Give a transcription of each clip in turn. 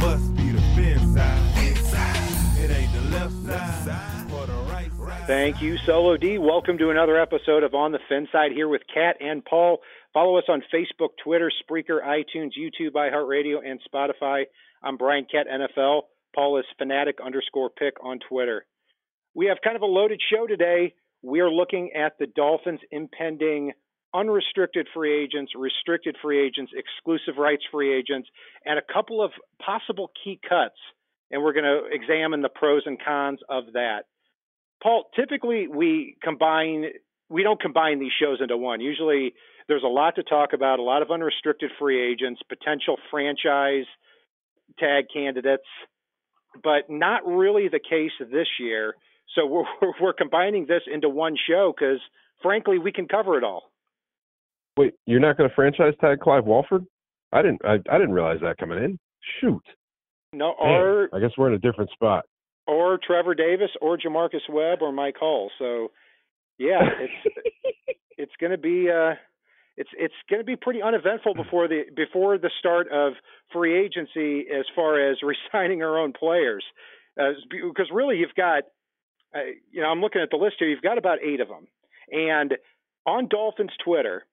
must be the fin side. It ain't the left side. Thank you, Solo D. Welcome to another episode of On the Fin Side here with Kat and Paul. Follow us on Facebook, Twitter, Spreaker, iTunes, YouTube, iHeartRadio, and Spotify. I'm Brian Cat NFL. Paul is fanatic underscore pick on Twitter. We have kind of a loaded show today. We are looking at the Dolphins' impending unrestricted free agents, restricted free agents, exclusive rights free agents, and a couple of possible key cuts. And we're going to examine the pros and cons of that. Paul, typically we combine, we don't combine these shows into one. Usually there's a lot to talk about, a lot of unrestricted free agents, potential franchise tag candidates, but not really the case this year. So we're, we're combining this into one show because, frankly, we can cover it all. Wait, you're not going to franchise tag Clive Walford? I didn't. I, I didn't realize that coming in. Shoot. No, or I guess we're in a different spot. or Trevor Davis or J'Marcus Webb or Mike Hull. So yeah, it's it's going to be uh it's it's going to be pretty uneventful before the before the start of free agency as far as resigning our own players. Uh, because really you've got uh, you know I'm looking at the list here you've got about 8 of them. And on Dolphins Twitter,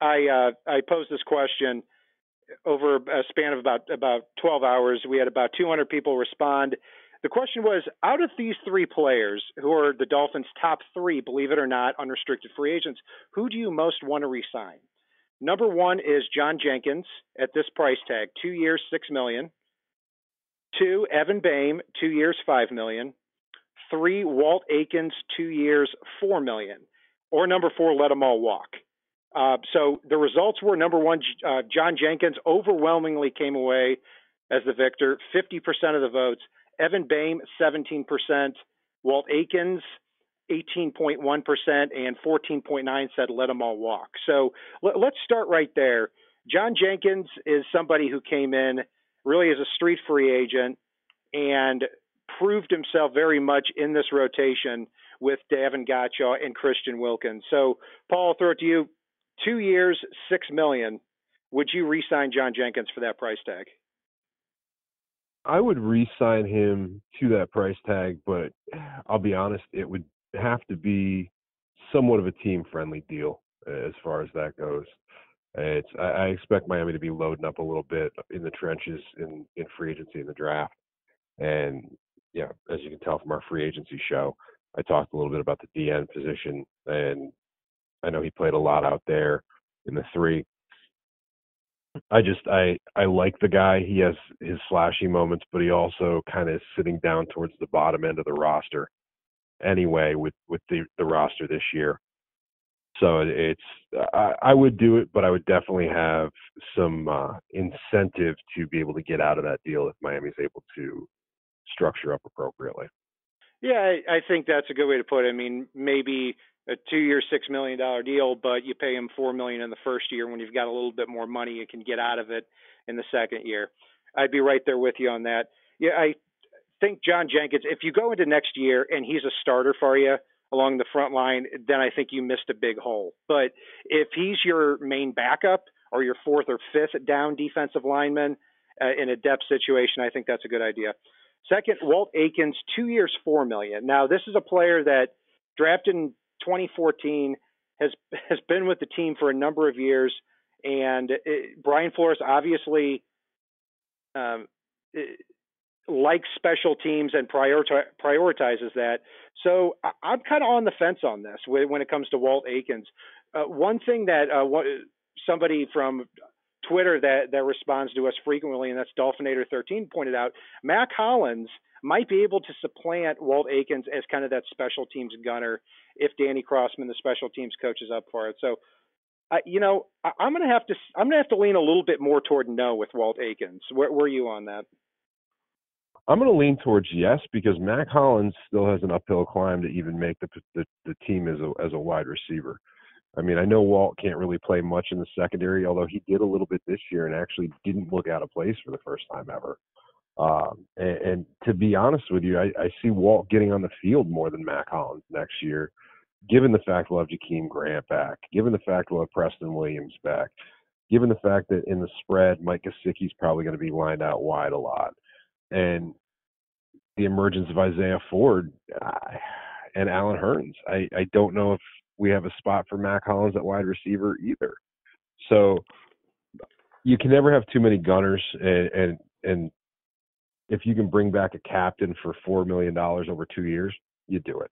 I uh I posed this question over a span of about about 12 hours. We had about 200 people respond. The question was out of these three players who are the Dolphins' top three, believe it or not, unrestricted free agents, who do you most want to resign? Number one is John Jenkins at this price tag, two years, six million. Two, Evan Boehm, two years, five million. Three, Walt Aikens, two years, four million. Or number four, let them all walk. Uh, so the results were number one, uh, John Jenkins overwhelmingly came away as the victor, 50% of the votes. Evan Boehm, 17%. Walt Aikens, 18.1%, and 14.9 said let them all walk. So let, let's start right there. John Jenkins is somebody who came in really as a street free agent and proved himself very much in this rotation with Davon Godchaux and Christian Wilkins. So, Paul, I'll throw it to you. Two years, six million. Would you re-sign John Jenkins for that price tag? I would re-sign him to that price tag, but I'll be honest, it would have to be somewhat of a team-friendly deal uh, as far as that goes. It's I, I expect Miami to be loading up a little bit in the trenches in in free agency in the draft, and yeah, as you can tell from our free agency show, I talked a little bit about the DN position, and I know he played a lot out there in the three. I just I I like the guy. He has his flashy moments, but he also kind of is sitting down towards the bottom end of the roster anyway with with the the roster this year. So it's I, I would do it, but I would definitely have some uh, incentive to be able to get out of that deal if Miami's able to structure up appropriately. Yeah, I, I think that's a good way to put it. I mean, maybe a two-year, six million dollar deal, but you pay him four million in the first year. When you've got a little bit more money, you can get out of it in the second year. I'd be right there with you on that. Yeah, I think John Jenkins. If you go into next year and he's a starter for you along the front line, then I think you missed a big hole. But if he's your main backup or your fourth or fifth down defensive lineman uh, in a depth situation, I think that's a good idea. Second, Walt Aikens, two years, four million. Now, this is a player that drafted in 2014 has has been with the team for a number of years and it, Brian Flores obviously um, it, likes special teams and prioritize, prioritizes that. So I'm kind of on the fence on this when it comes to Walt Aikens. Uh, one thing that uh, somebody from Twitter that that responds to us frequently, and that's Dolphinator13 pointed out, Mack Hollins might be able to supplant Walt Aikens as kind of that special teams gunner if Danny Crossman, the special teams coach, is up for it. So, you know, I, am gonna have to I'm gonna have to lean a little bit more toward no with Walt Aikens. Where were you on that? I'm going to lean towards yes because Mack Hollins still has an uphill climb to even make the the, the team as a as a wide receiver. I mean, I know Walt can't really play much in the secondary, although he did a little bit this year and actually didn't look out of place for the first time ever. Um, and, and to be honest with you, I, I see Walt getting on the field more than Mack Hollins next year, given the fact we'll have Jakeem Grant back, given the fact we'll have Preston Williams back, given the fact that in the spread, Mike Gesicki's probably going to be lined out wide a lot and the emergence of Isaiah Ford and Allen Hurns. I, I don't know if we have a spot for Mack Hollins at wide receiver either. So you can never have too many gunners and and and if you can bring back a captain for four million dollars over two years, you do it.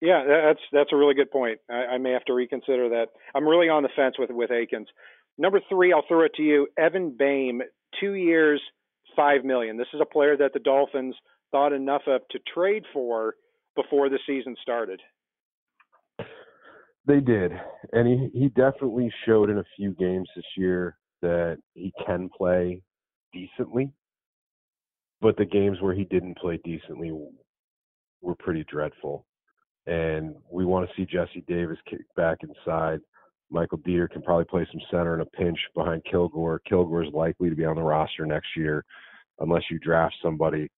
Yeah, that's that's a really good point. I, I, may have to reconsider that. I'm really on the fence with with Aikens. Number three, I'll throw it to you, Evan Boehm, two years, five million. This is a player that the Dolphins thought enough of to trade for before the season started. They did, and he he definitely showed in a few games this year that he can play decently. But the games where he didn't play decently were pretty dreadful. And we want to see Jesse Davis kick back inside. Michael Deiter can probably play some center in a pinch behind Kilgore. Kilgore is likely to be on the roster next year unless you draft somebody.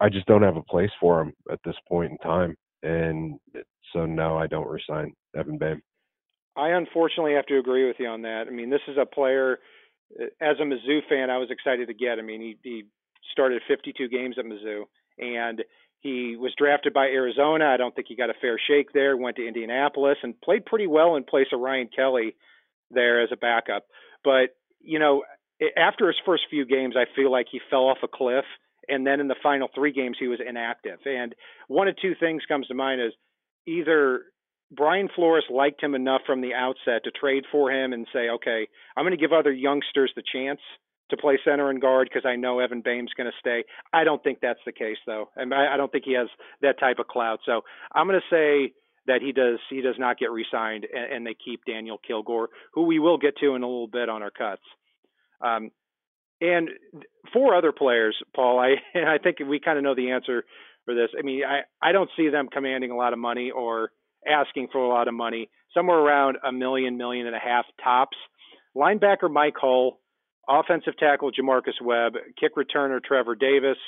I just don't have a place for him at this point in time. And so, no, I don't resign Evan. I unfortunately have to agree with you on that. I mean, this is a player, as a Mizzou fan, I was excited to get. I mean, he, he started 52 games at Mizzou, and he was drafted by Arizona. I don't think he got a fair shake there. Went to Indianapolis and played pretty well in place of Ryan Kelly there as a backup. But you know, after his first few games, I feel like he fell off a cliff. And then in the final three games, he was inactive. And one of two things comes to mind is either Brian Flores liked him enough from the outset to trade for him and say, okay, I'm going to give other youngsters the chance to play center and guard because I know Evan Boehm's going to stay. I don't think that's the case though, and I, don't think he has that type of clout. So I'm going to say that he does he does not get re-signed, and, and they keep Daniel Kilgore, who we will get to in a little bit on our cuts. Um, and four other players, Paul, I I think we kind of know the answer for this. I mean, I I don't see them commanding a lot of money or asking for a lot of money. Somewhere around a million, million and a half tops. Linebacker Mike Hull offensive tackle J'Marcus Webb, kick returner Trevor Davis,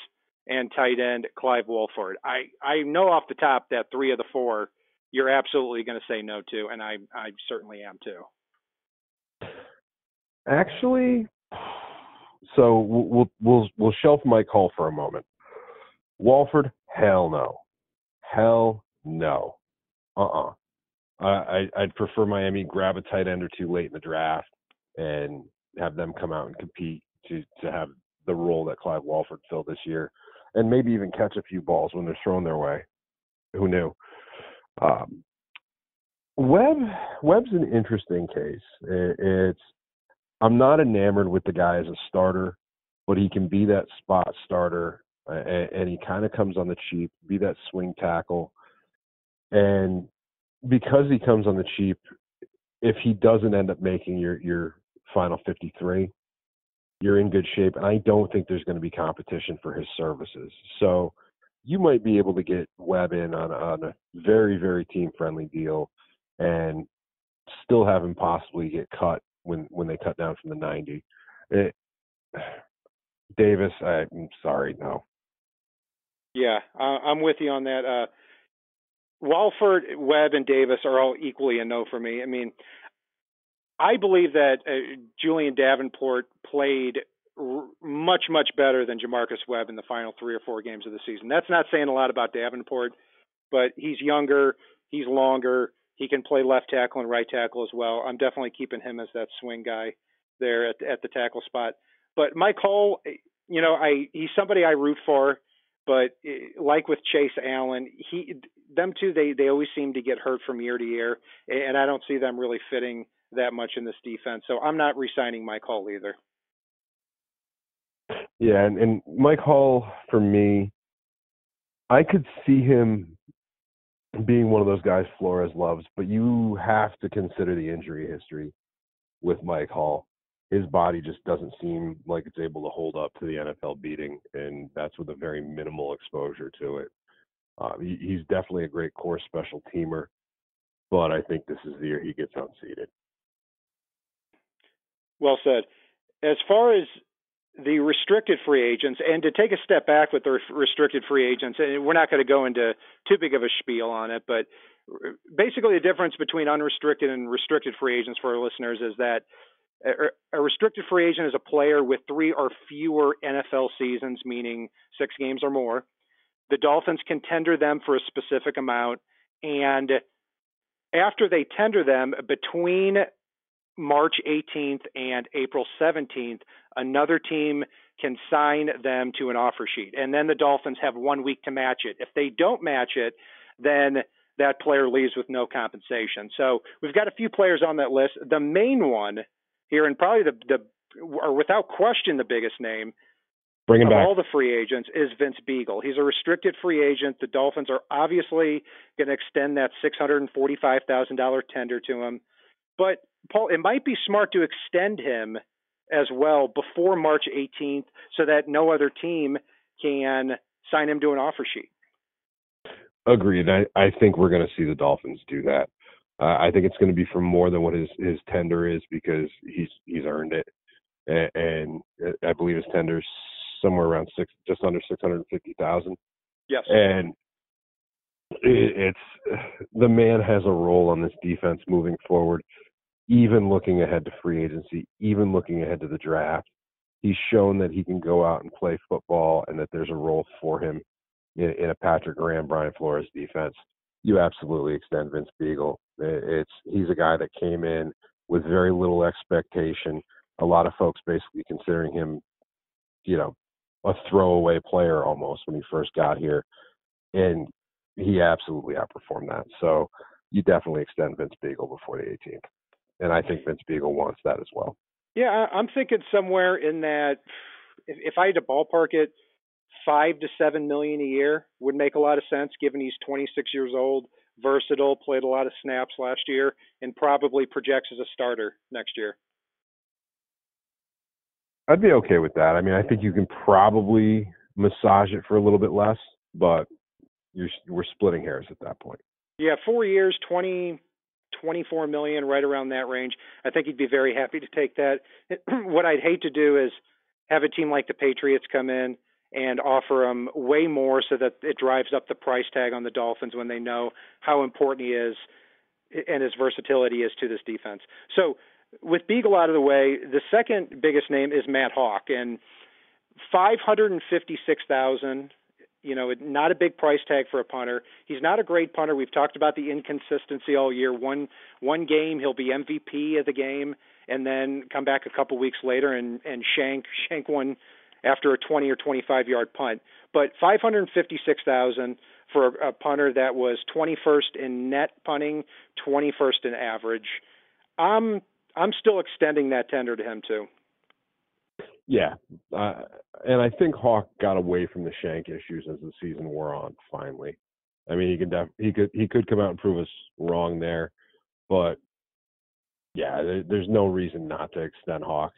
and tight end Clive Walford. I, I know off the top that three of the four you're absolutely going to say no to, and I, I certainly am too. Actually, so we'll we'll we'll shelf Mike Hull for a moment. Walford, hell no, hell no, uh-uh. uh. I I'd prefer Miami grab a tight end or two late in the draft and have them come out and compete to to have the role that Clive Walford filled this year, and maybe even catch a few balls when they're thrown their way. Who knew? Um, Webb Webb's an interesting case. It's I'm not enamored with the guy as a starter, but he can be that spot starter, and, and he kind of comes on the cheap, be that swing tackle, and because he comes on the cheap, if he doesn't end up making your your final 53, you're in good shape. And I don't think there's going to be competition for his services. So you might be able to get Webb in on, on a very, very team friendly deal and still have him possibly get cut when, when they cut down from the 90. It, Davis, I'm sorry, no. Yeah, I'm with you on that. Uh, Walford, Webb, and Davis are all equally a no for me. I mean, I believe that uh, Julian Davenport played r- much, much better than J'Marcus Webb in the final three or four games of the season. That's not saying a lot about Davenport, but he's younger, he's longer, He can play left tackle and right tackle as well. I'm definitely keeping him as that swing guy there at at the tackle spot. But Mike Hull, you know, I he's somebody I root for, but eh, like with Chase Allen, he them two they they always seem to get hurt from year to year, and I don't see them really fitting that much in this defense. So I'm not resigning Mike Hull either. Yeah, and, and Mike Hull for me, I could see him being one of those guys Flores loves, but you have to consider the injury history with Mike Hull. His body just doesn't seem like it's able to hold up to the NFL beating, and that's with a very minimal exposure to it. Uh, he, he's definitely a great core special teamer, but I think this is the year he gets unseated. Well said. As far as the restricted free agents, and to take a step back with the restricted free agents, and we're not going to go into too big of a spiel on it, but basically the difference between unrestricted and restricted free agents for our listeners is that Er, a restricted free agent is a player with three or fewer NFL seasons, meaning six games or more. The Dolphins can tender them for a specific amount, and after they tender them, between March 18th and April 17th, another team can sign them to an offer sheet. And then the Dolphins have one week to match it. If they don't match it, then that player leaves with no compensation. So we've got a few players on that list. The main one here, and probably the, the or without question the biggest name Bring him of back. all the free agents is Vince Biegel. He's a restricted free agent. The Dolphins are obviously going to extend that $645,000 tender to him. But Paul, it might be smart to extend him as well before March 18th so that no other team can sign him to an offer sheet. Agreed. I, I think we're going to see the Dolphins do that. Uh, I think it's going to be for more than what his his tender is because he's he's earned it, and, and I believe his tender's somewhere around six, just under six hundred fifty thousand. Yes. And it, it's the man has a role on this defense moving forward even looking ahead to free agency, even looking ahead to the draft. He's shown that he can go out and play football and that there's a role for him in, in a Patrick Graham, Brian Flores defense. You absolutely extend Vince Biegel. It's he's a guy that came in with very little expectation. A lot of folks basically considering him, you know, a throwaway player almost when he first got here, and he absolutely outperformed that. So you definitely extend Vince Biegel before the 18th and I think Vince Biegel wants that as well. Yeah, I'm thinking somewhere in that. If I had to ballpark it, five to seven million a year would make a lot of sense, given he's 26 years old, versatile, played a lot of snaps last year, and probably projects as a starter next year. I'd be okay with that. I mean, I think you can probably massage it for a little bit less, but you're, we're splitting hairs at that point. Yeah, four years, 20, 24 million, right around that range. I think he'd be very happy to take that. what I'd hate to do is have a team like the Patriots come in and offer him way more so that it drives up the price tag on the Dolphins when they know how important he is and his versatility is to this defense. So with Biegel out of the way, the second biggest name is Matt Haack and 556,000 you know, not a big price tag for a punter. He's not a great punter. We've talked about the inconsistency all year. One one game he'll be MVP of the game, and then come back a couple weeks later and and shank shank one after a 20 or 25 yard punt. But 556,000 for a, punter that was 21st in net punting, 21st in average. I'm I'm still extending that tender to him too. Yeah, uh, and I think Haack got away from the shank issues as the season wore on. Finally, I mean, he could def- he could he could come out and prove us wrong there, but yeah, there, there's no reason not to extend Haack.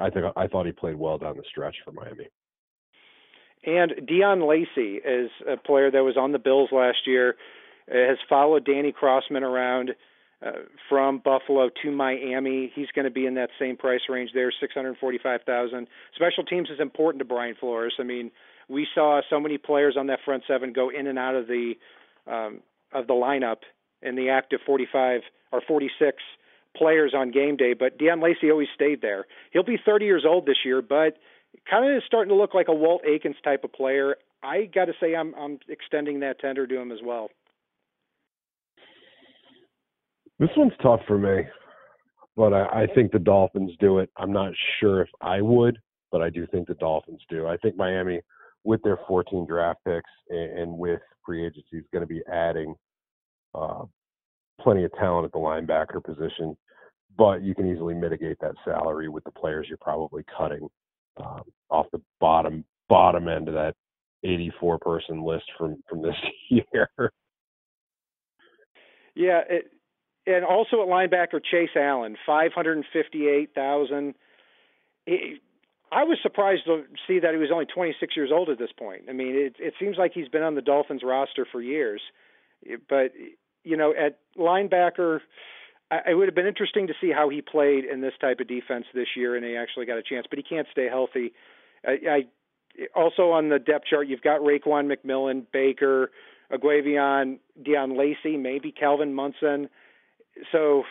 I think I thought he played well down the stretch for Miami. And Deon Lacey is a player that was on the Bills last year, has followed Danny Crossman around uh, from Buffalo to Miami. He's going to be in that same price range there, 645,000. Special teams is important to Brian Flores. I mean, we saw so many players on that front seven go in and out of the um, of the lineup in the active 45 or 46 players on game day, but Deon Lacey always stayed there. He'll be 30 years old this year, but kind of is starting to look like a Walt Aikens type of player. I got to say, I'm I'm extending that tender to him as well. This one's tough for me, but I, I think the Dolphins do it. I'm not sure if I would, but I do think the Dolphins do. I think Miami, with their 14 draft picks and, and with free agency, is going to be adding uh, plenty of talent at the linebacker position. But you can easily mitigate that salary with the players you're probably cutting um, off the bottom bottom end of that 84 person list from from this year. Yeah, it, and also at linebacker Chase Allen, 558,000. I was surprised to see that he was only 26 years old at this point. I mean, it it seems like he's been on the Dolphins roster for years. But you know, at linebacker, it would have been interesting to see how he played in this type of defense this year, and he actually got a chance. But he can't stay healthy. I, I also on the depth chart, you've got Raekwon McMillan, Baker, Eguavoen, Deon Lacey, maybe Calvin Munson. So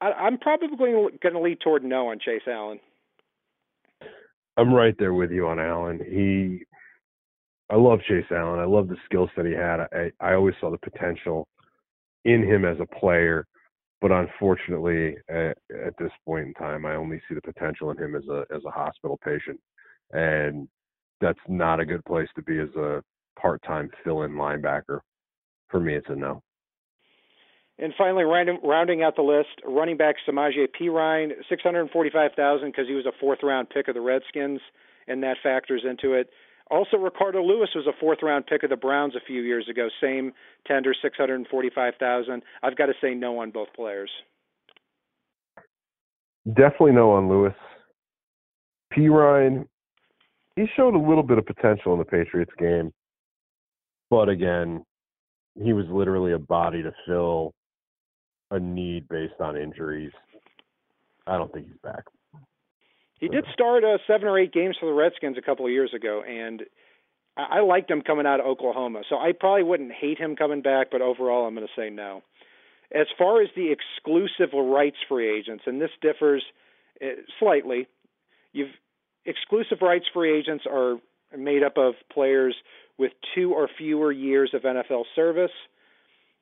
I, I'm probably going to lead toward no on Chase Allen. I'm right there with you on Allen. He, I love Chase Allen. I love the skill set he had. I, I always saw the potential in him as a player, but unfortunately, at, at this point in time, I only see the potential in him as a as a hospital patient, and that's not a good place to be as a part-time fill-in linebacker. For me, it's a no. And finally, rounding, out the list, running back Samaje hundred forty-five thousand because he was a fourth-round pick of the Redskins, and that factors into it. Also, Ricardo Louis was a fourth-round pick of the Browns a few years ago. Same tender, six hundred forty-five thousand. I've got to say no on both players. Definitely no on Louis. Perine, he showed a little bit of potential in the Patriots game, but again, he was literally a body to fill a need based on injuries. I don't think he's back. He did start uh, seven or eight games for the Redskins a couple of years ago, and I, I liked him coming out of Oklahoma. So I probably wouldn't hate him coming back, but overall, I'm going to say no. As far as the exclusive rights free agents, and this differs uh, slightly, you've exclusive rights free agents are made up of players with two or fewer years of NFL service.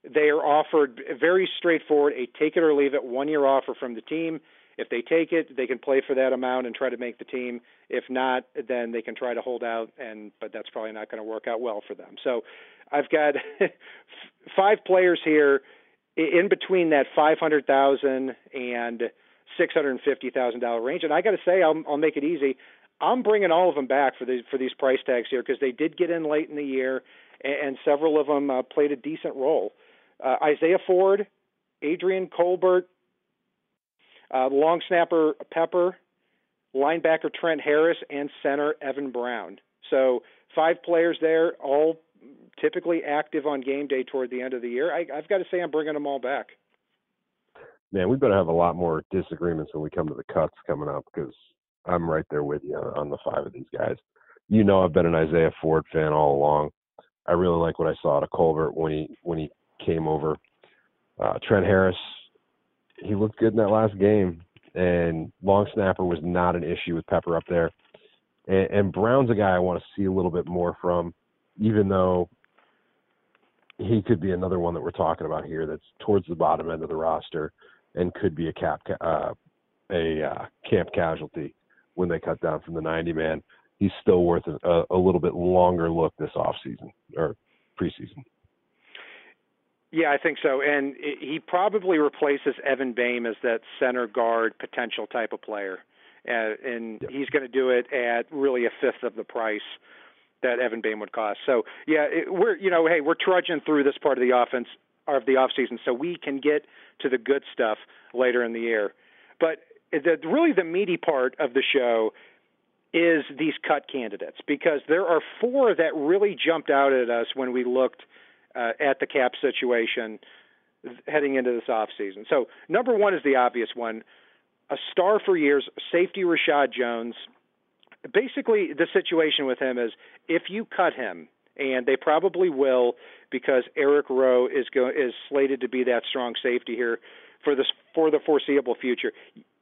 They are offered very straightforward a take it or leave it one year offer from the team. If they take it, they can play for that amount and try to make the team. If not, then they can try to hold out and but that's probably not going to work out well for them. So I've got five players here in between that 500,000 and $650,000 range and I got to say I'll I'll make it easy. I'm bringing all of them back for these for these price tags here because they did get in late in the year and, and several of them uh, played a decent role uh, Isaiah Ford, Adrian Colbert, uh, long snapper Pepper, linebacker Trent Harris, and center Evan Brown. So five players there, all typically active on game day toward the end of the year. I, I've got to say I'm bringing them all back. Man, we better have a lot more disagreements when we come to the cuts coming up because I'm right there with you on, the five of these guys. You know, I've been an Isaiah Ford fan all along. I really like what I saw out of Colbert when he when he came over. Uh, Trent Harris, he looked good in that last game, and long snapper was not an issue with Pepper up there. And, and Brown's a guy I want to see a little bit more from, even though he could be another one that we're talking about here that's towards the bottom end of the roster and could be a cap uh, a uh, camp casualty when they cut down from the 90 man. He's still worth a, a little bit longer look this off season or preseason. Yeah, I think so. And he probably replaces Evan Boehm as that center guard potential type of player. Uh, and yep. he's going to do it at really a fifth of the price that Evan Boehm would cost. So, yeah, it, we're, you know, hey, we're trudging through this part of the offense of the off season so we can get to the good stuff later in the year. But the really the meaty part of the show is these cut candidates because there are four that really jumped out at us when we looked – uh, at the cap situation heading into this off season. So number one is the obvious one. A star for years, safety Reshad Jones. Basically, the situation with him is if you cut him, and they probably will because Eric Rowe is go is slated to be that strong safety here for this for the foreseeable future.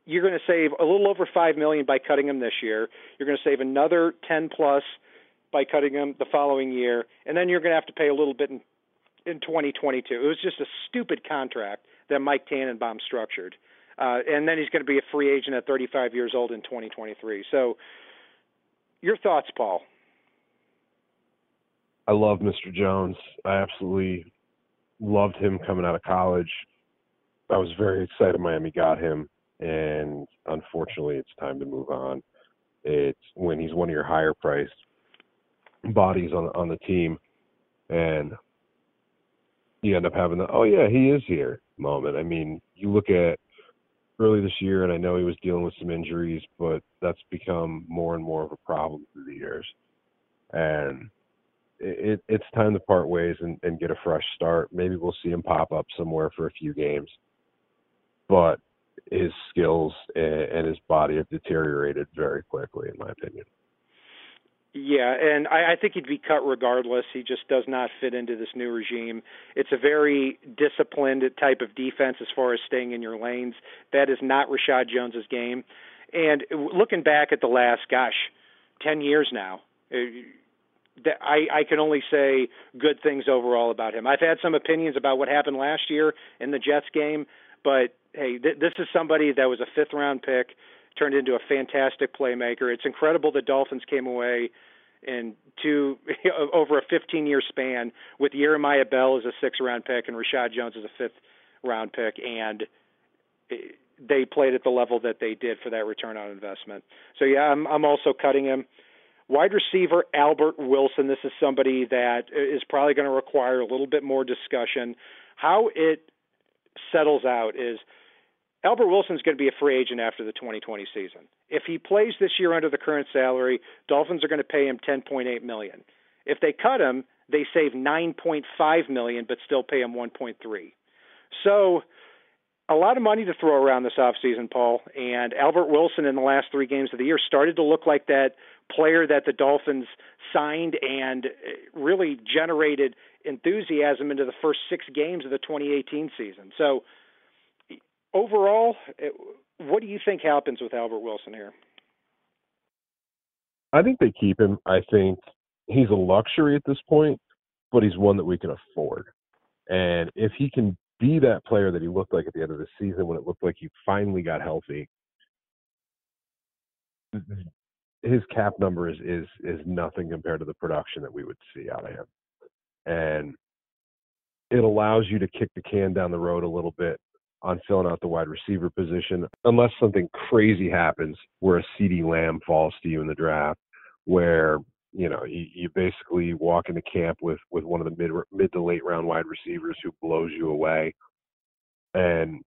You're going to save a little over five million by cutting him this year. You're going to save another ten plus by cutting him the following year, and then you're going to have to pay a little bit in in 2022. It was just a stupid contract that Mike Tannenbaum structured. Uh, and then he's going to be a free agent at 35 years old in 2023. So, your thoughts, Paul? I love Mr. Jones. I absolutely loved him coming out of college. I was very excited Miami got him, and unfortunately, it's time to move on. It's when he's one of your higher priced bodies on on the team, and you end up having the oh yeah he is here moment. I mean, you look at early this year, and I know he was dealing with some injuries, but that's become more and more of a problem through the years, and it, it's time to part ways and, and get a fresh start. Maybe we'll see him pop up somewhere for a few games, but his skills and, and his body have deteriorated very quickly, in my opinion. Yeah, and I, I think he'd be cut regardless. He just does not fit into this new regime. It's a very disciplined type of defense as far as staying in your lanes. That is not Reshad Jones's game. And looking back at the last, gosh, ten years now, uh, I, I can only say good things overall about him. I've had some opinions about what happened last year in the Jets game, but hey, th- this is somebody that was a fifth round pick, turned into a fantastic playmaker. It's incredible the Dolphins came away in two over a 15 year span with Jeremiah Bell as a six round pick and Reshad Jones as a fifth round pick, and they played at the level that they did for that return on investment. So yeah, I'm I'm also cutting him. Wide receiver Albert Wilson. This is somebody that is probably going to require a little bit more discussion. How it settles out is Albert Wilson's going to be a free agent after the 2020 season. If he plays this year under the current salary, Dolphins are going to pay him 10.8 million. If they cut him, they save 9.5 million but still pay him 1.3. So a lot of money to throw around this offseason, Paul. And Albert Wilson in the last three games of the year started to look like that player that the Dolphins signed and uh, really generated enthusiasm into the first six games of the 2018 season. So, overall, what do you think happens with Albert Wilson here? I think they keep him. I think he's a luxury at this point, but he's one that we can afford. And if he can be that player that he looked like at the end of the season when it looked like he finally got healthy, his cap number is is is nothing compared to the production that we would see out of him. And it allows you to kick the can down the road a little bit on filling out the wide receiver position, unless something crazy happens where a CeeDee Lamb falls to you in the draft, where you know you, you basically walk into camp with with one of the mid mid to late round wide receivers who blows you away, and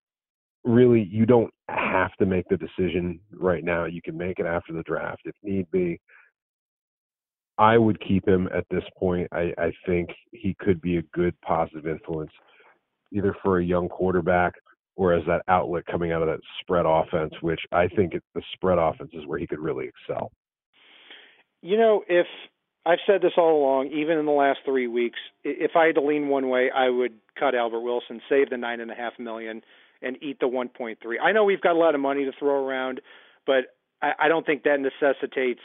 really you don't have to make the decision right now. You can make it after the draft if need be. I would keep him at this point. I, I think he could be a good positive influence, either for a young quarterback or as that outlet coming out of that spread offense, which I think the spread offense is where he could really excel. You know, if I've said this all along, even in the last three weeks, if I had to lean one way, I would cut Albert Wilson, save the nine and a half million, and eat the 1.3. I know we've got a lot of money to throw around, but I, don't think that necessitates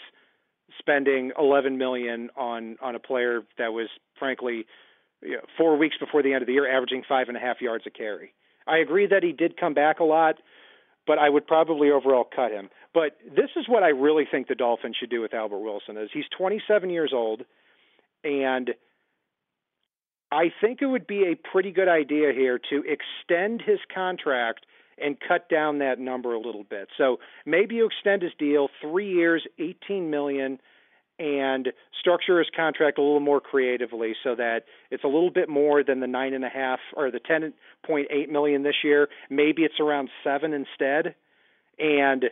spending 11 million on on a player that was frankly four weeks before the end of the year averaging five and a half yards a carry. I agree that he did come back a lot, but I would probably overall cut him. But this is what I really think the Dolphins should do with Albert Wilson is he's 27 years old and I think it would be a pretty good idea here to extend his contract and cut down that number a little bit. So maybe you extend his deal 3 years, 18 million and structure his contract a little more creatively so that it's a little bit more than the nine and a half or the ten point eight million this year. Maybe it's around seven instead, and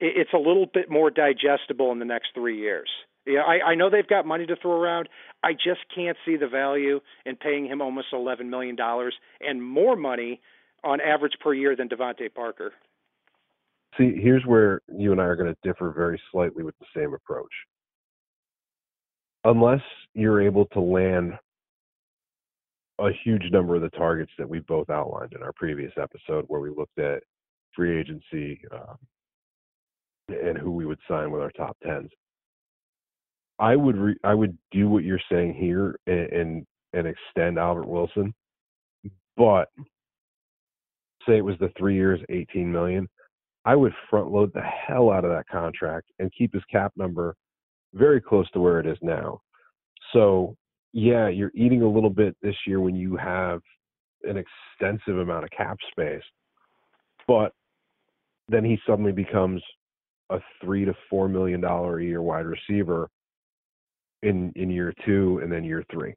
it's a little bit more digestible in the next three years. Yeah, I, I know they've got money to throw around. I just can't see the value in paying him almost eleven million dollars and more money on average per year than DeVante Parker. See, here's where you and I are going to differ very slightly with the same approach unless you're able to land a huge number of the targets that we both outlined in our previous episode, where we looked at free agency um, and who we would sign with our top tens. I would re- I would do what you're saying here and, and and extend Albert Wilson, but say it was the three years, 18 million, I would front load the hell out of that contract and keep his cap number very close to where it is now. So yeah, you're eating a little bit this year when you have an extensive amount of cap space, but then he suddenly becomes a three to four million dollar a year wide receiver in in year two and then year three.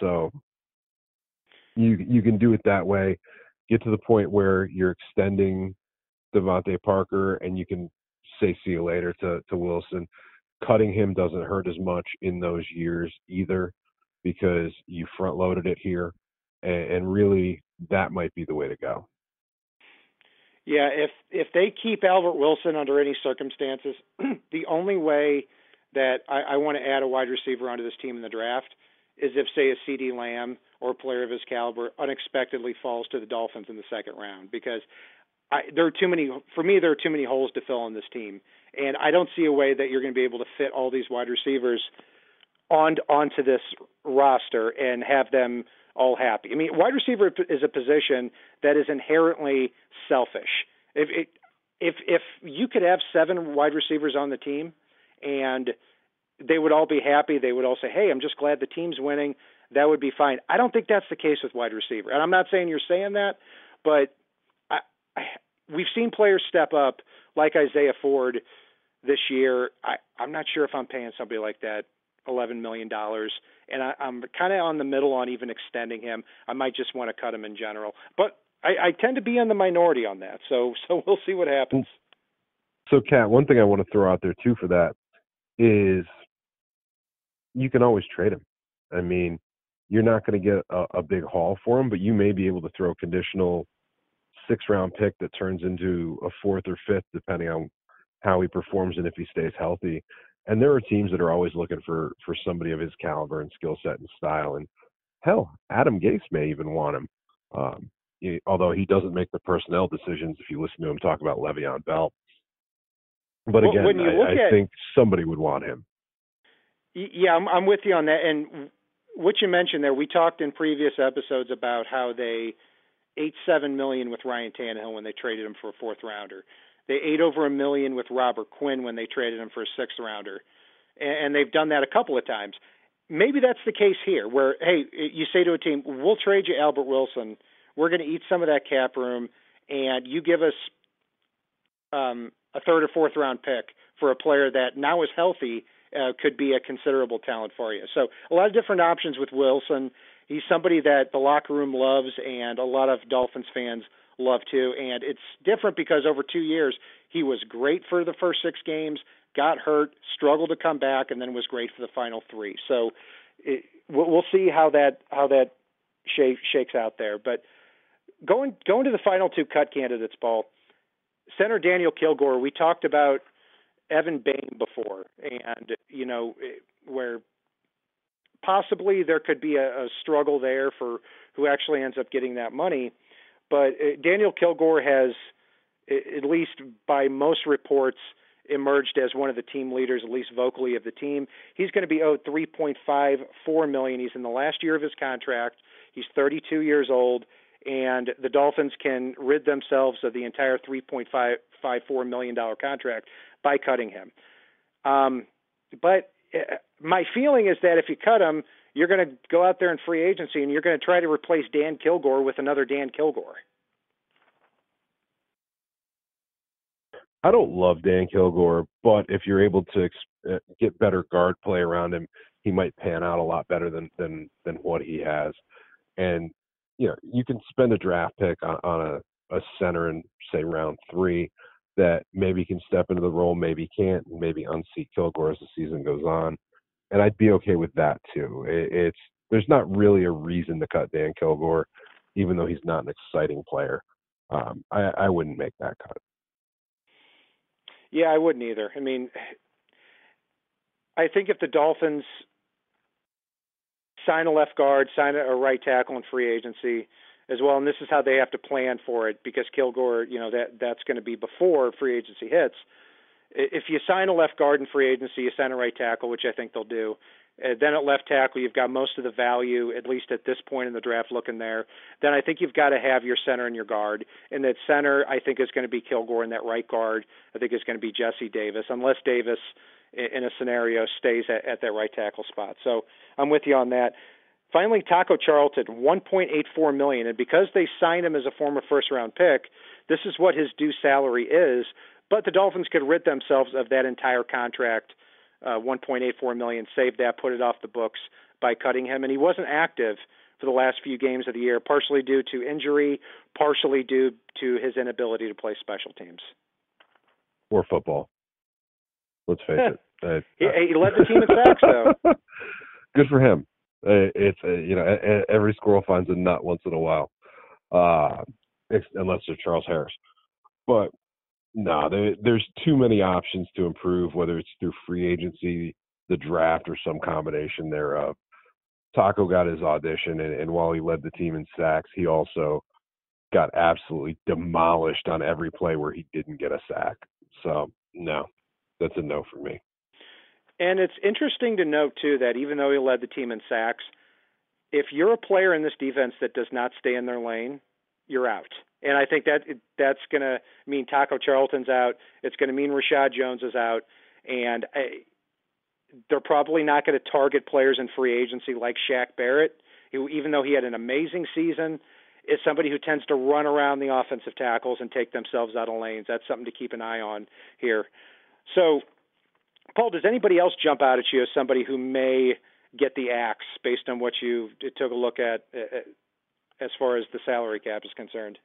So you you can do it that way. Get to the point where you're extending DeVante Parker and you can say see you later to to Wilson. Cutting him doesn't hurt as much in those years either because you front loaded it here and, and really that might be the way to go. Yeah, if if they keep Albert Wilson under any circumstances, the only way that I, I want to add a wide receiver onto this team in the draft is if, say, a CeeDee Lamb or a player of his caliber unexpectedly falls to the Dolphins in the second round because I, there are too many for me. There are too many holes to fill in this team, and I don't see a way that you're going to be able to fit all these wide receivers on onto this roster and have them all happy. I mean, wide receiver is a position that is inherently selfish. If it, if if you could have seven wide receivers on the team and they would all be happy, they would all say, "Hey, I'm just glad the team's winning." That would be fine. I don't think that's the case with wide receiver. And I'm not saying you're saying that, but we've seen players step up like Isaiah Ford this year. I, I'm not sure if I'm paying somebody like that eleven million dollars, and I, I'm kind of on the middle on even extending him. I might just want to cut him in general, but I, I tend to be in the minority on that. So so we'll see what happens. So, Kat, one thing I want to throw out there too for that is you can always trade him. I mean, you're not going to get a, a big haul for him, but you may be able to throw conditional six round pick that turns into a fourth or fifth, depending on how he performs and if he stays healthy. And there are teams that are always looking for for somebody of his caliber and skill set and style. And hell, Adam Gase may even want him. Um, he, although he doesn't make the personnel decisions, if you listen to him talk about Le'Veon Bell. But again, I, I at, think somebody would want him. Yeah, I'm, I'm with you on that. And what you mentioned there, we talked in previous episodes about how they ate seven million with Ryan Tannehill when they traded him for a fourth rounder. They ate over a million with Robert Quinn when they traded him for a sixth rounder, and they've done that a couple of times. Maybe that's the case here, where hey, you say to a team, "We'll trade you Albert Wilson. We're going to eat some of that cap room, and you give us um, a third or fourth round pick for a player that now is healthy." Uh, could be a considerable talent for you. So a lot of different options with Wilson. He's somebody that the locker room loves, and a lot of Dolphins fans love too. And it's different because over two years, he was great for the first six games, got hurt, struggled to come back, and then was great for the final three. So it, we'll see how that how that shake, shakes out there. But going going to the final two cut candidates, Paul. Center Daniel Kilgore. We talked about Evan Boehm before, and you know where possibly there could be a, a struggle there for who actually ends up getting that money. But uh, Daniel Kilgore has, at least by most reports, emerged as one of the team leaders, at least vocally of the team. He's going to be owed 3.54 million. He's in the last year of his contract. He's 32 years old, and the Dolphins can rid themselves of the entire 3.54 million dollar contract by cutting him. Um, but my feeling is that if you cut him, you're going to go out there in free agency and you're going to try to replace Dan Kilgore with another Dan Kilgore. I don't love Dan Kilgore, but if you're able to uh, get better guard play around him, he might pan out a lot better than than than what he has. And you know, you can spend a draft pick on, on a, a center in say round three that maybe can step into the role, maybe can't, and maybe unseat Kilgore as the season goes on and I'd be okay with that too. It, it's there's not really a reason to cut Dan Kilgore, even though he's not an exciting player. Um, I, I wouldn't make that cut. Yeah, I wouldn't either. I mean, I think if the Dolphins sign a left guard, sign a right tackle in free agency as well, and this is how they have to plan for it because Kilgore, you know, that that's going to be before free agency hits if you sign a left guard in free agency, a right tackle, which I think they'll do. Uh, then at left tackle, you've got most of the value, at least at this point in the draft, looking there. Then I think you've got to have your center and your guard. And that center, I think, is going to be Kilgore, and that right guard, I think, is going to be Jesse Davis, unless Davis, in a scenario, stays at, at that right tackle spot. So I'm with you on that. Finally, Taco Charlton, 1.84 million, and because they signed him as a former first-round pick, this is what his due salary is. But the Dolphins could rid themselves of that entire contract uh, 1.84 million, save that, put it off the books by cutting him, and he wasn't active for the last few games of the year, partially due to injury, partially due to his inability to play special teams or football. Let's face it. Uh, he, he led the team in sacks, though. Good for him. Uh, it's uh, you know every squirrel finds a nut once in a while, uh, unless it's Charles Harris. But no, there, there's too many options to improve, whether it's through free agency, the draft, or some combination thereof. Taco got his audition, and, and while he led the team in sacks, he also got absolutely demolished on every play where he didn't get a sack. So, no, that's a no for me. And it's interesting to note, too, that even though he led the team in sacks, if you're a player in this defense that does not stay in their lane, you're out. And I think that that's going to mean Taco Charlton's out. It's going to mean Reshad Jones is out, and I, they're probably not going to target players in free agency like Shaq Barrett, who even though he had an amazing season, is somebody who tends to run around the offensive tackles and take themselves out of lanes. That's something to keep an eye on here. So, Paul, does anybody else jump out at you as somebody who may get the axe based on what you took a look at uh, as far as the salary cap is concerned?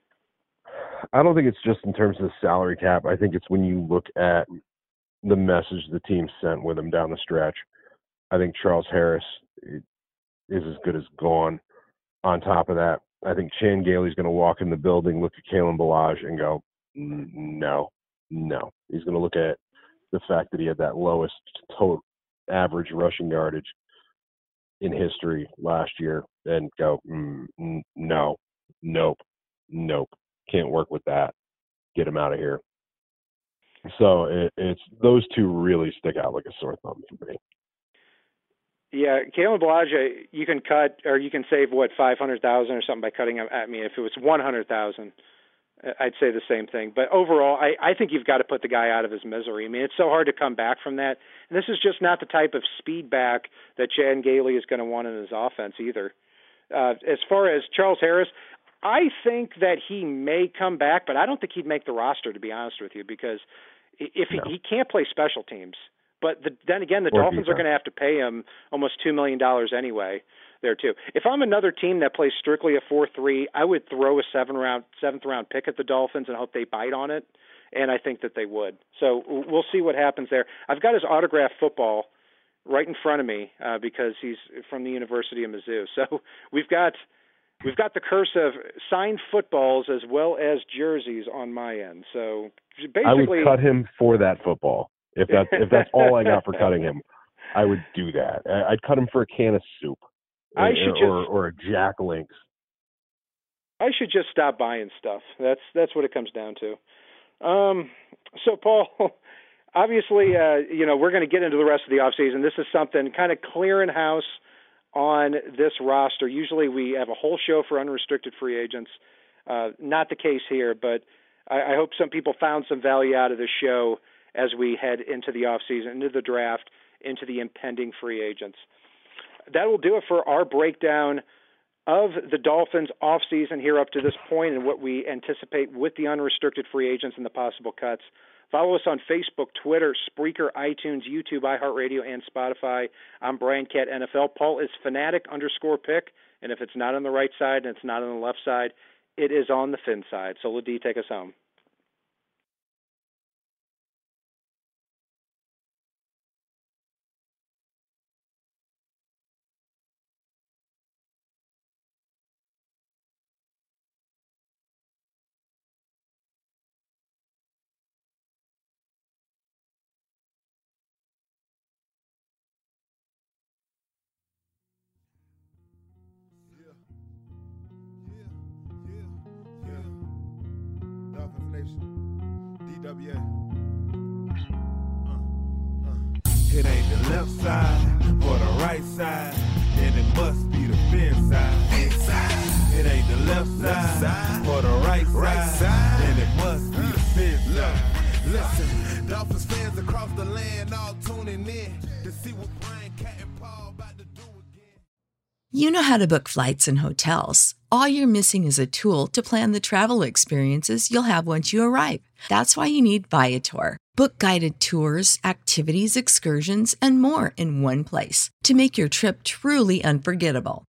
I don't think it's just in terms of the salary cap. I think it's when you look at the message the team sent with him down the stretch. I think Charles Harris is as good as gone. On top of that, I think Chan Gailey's going to walk in the building, look at Kalen Ballage, and go, no, no. He's going to look at the fact that he had that lowest total average rushing yardage in history last year and go, mm, no, nope, nope can't work with that. Get him out of here. So it, it's those two really stick out like a sore thumb for me. Yeah, Kalen Ballage, you can cut or you can save what five hundred thousand or something by cutting him. I mean, if it was one hundred thousand, I'd say the same thing. But overall, I, I think you've got to put the guy out of his misery. I mean, it's so hard to come back from that. And this is just not the type of speed back that Chan Gailey is going to want in his offense either. Uh, as far as Charles Harris, I think that he may come back, but I don't think he'd make the roster to be honest with you because if no. he, he can't play special teams. But the, then again, the or Dolphins are going to have to pay him almost two million dollars anyway. There too. If I'm another team that plays strictly a four-three, I would throw a seven round, seventh round pick at the Dolphins and hope they bite on it. And I think that they would. So we'll see what happens there. I've got his autographed football right in front of me uh, because he's from the University of Mizzou. So we've got we've got the curse of signed footballs as well as jerseys on my end. So basically, I would cut him for that football if that's if that's all I got for cutting him. I would do that. I'd cut him for a can of soup. I should or, just, or a Jack Links. I should just stop buying stuff. That's that's what it comes down to. Um, so Paul, obviously, uh, you know we're going to get into the rest of the off season. This is something kind of clearing house on this roster. Usually we have a whole show for unrestricted free agents. Uh, not the case here, but I, I hope some people found some value out of this show as we head into the off season, into the draft, into the impending free agents. That will do it for our breakdown of the Dolphins off season here up to this point and what we anticipate with the unrestricted free agents and the possible cuts. Follow us on Facebook, Twitter, Spreaker, iTunes, YouTube, iHeartRadio, and Spotify. I'm Brian Cat NFL. Paul is fanatic underscore pick, and if it's not on the right side and it's not on the left side, it is on the fin side. So, Ladie, take us home. DWA. Uh, uh. It ain't the left side or the right side, then it must be the fin side. Inside. It ain't the left side or the right right side, then it must be the fin side. Listen, Dolphins fans across the land all tuning in to see what Brian Cat and Paul about to do again. You know how to book flights and hotels. All you're missing is a tool to plan the travel experiences you'll have once you arrive. That's why you need Viator. Book guided tours, activities, excursions, and more in one place to make your trip truly unforgettable.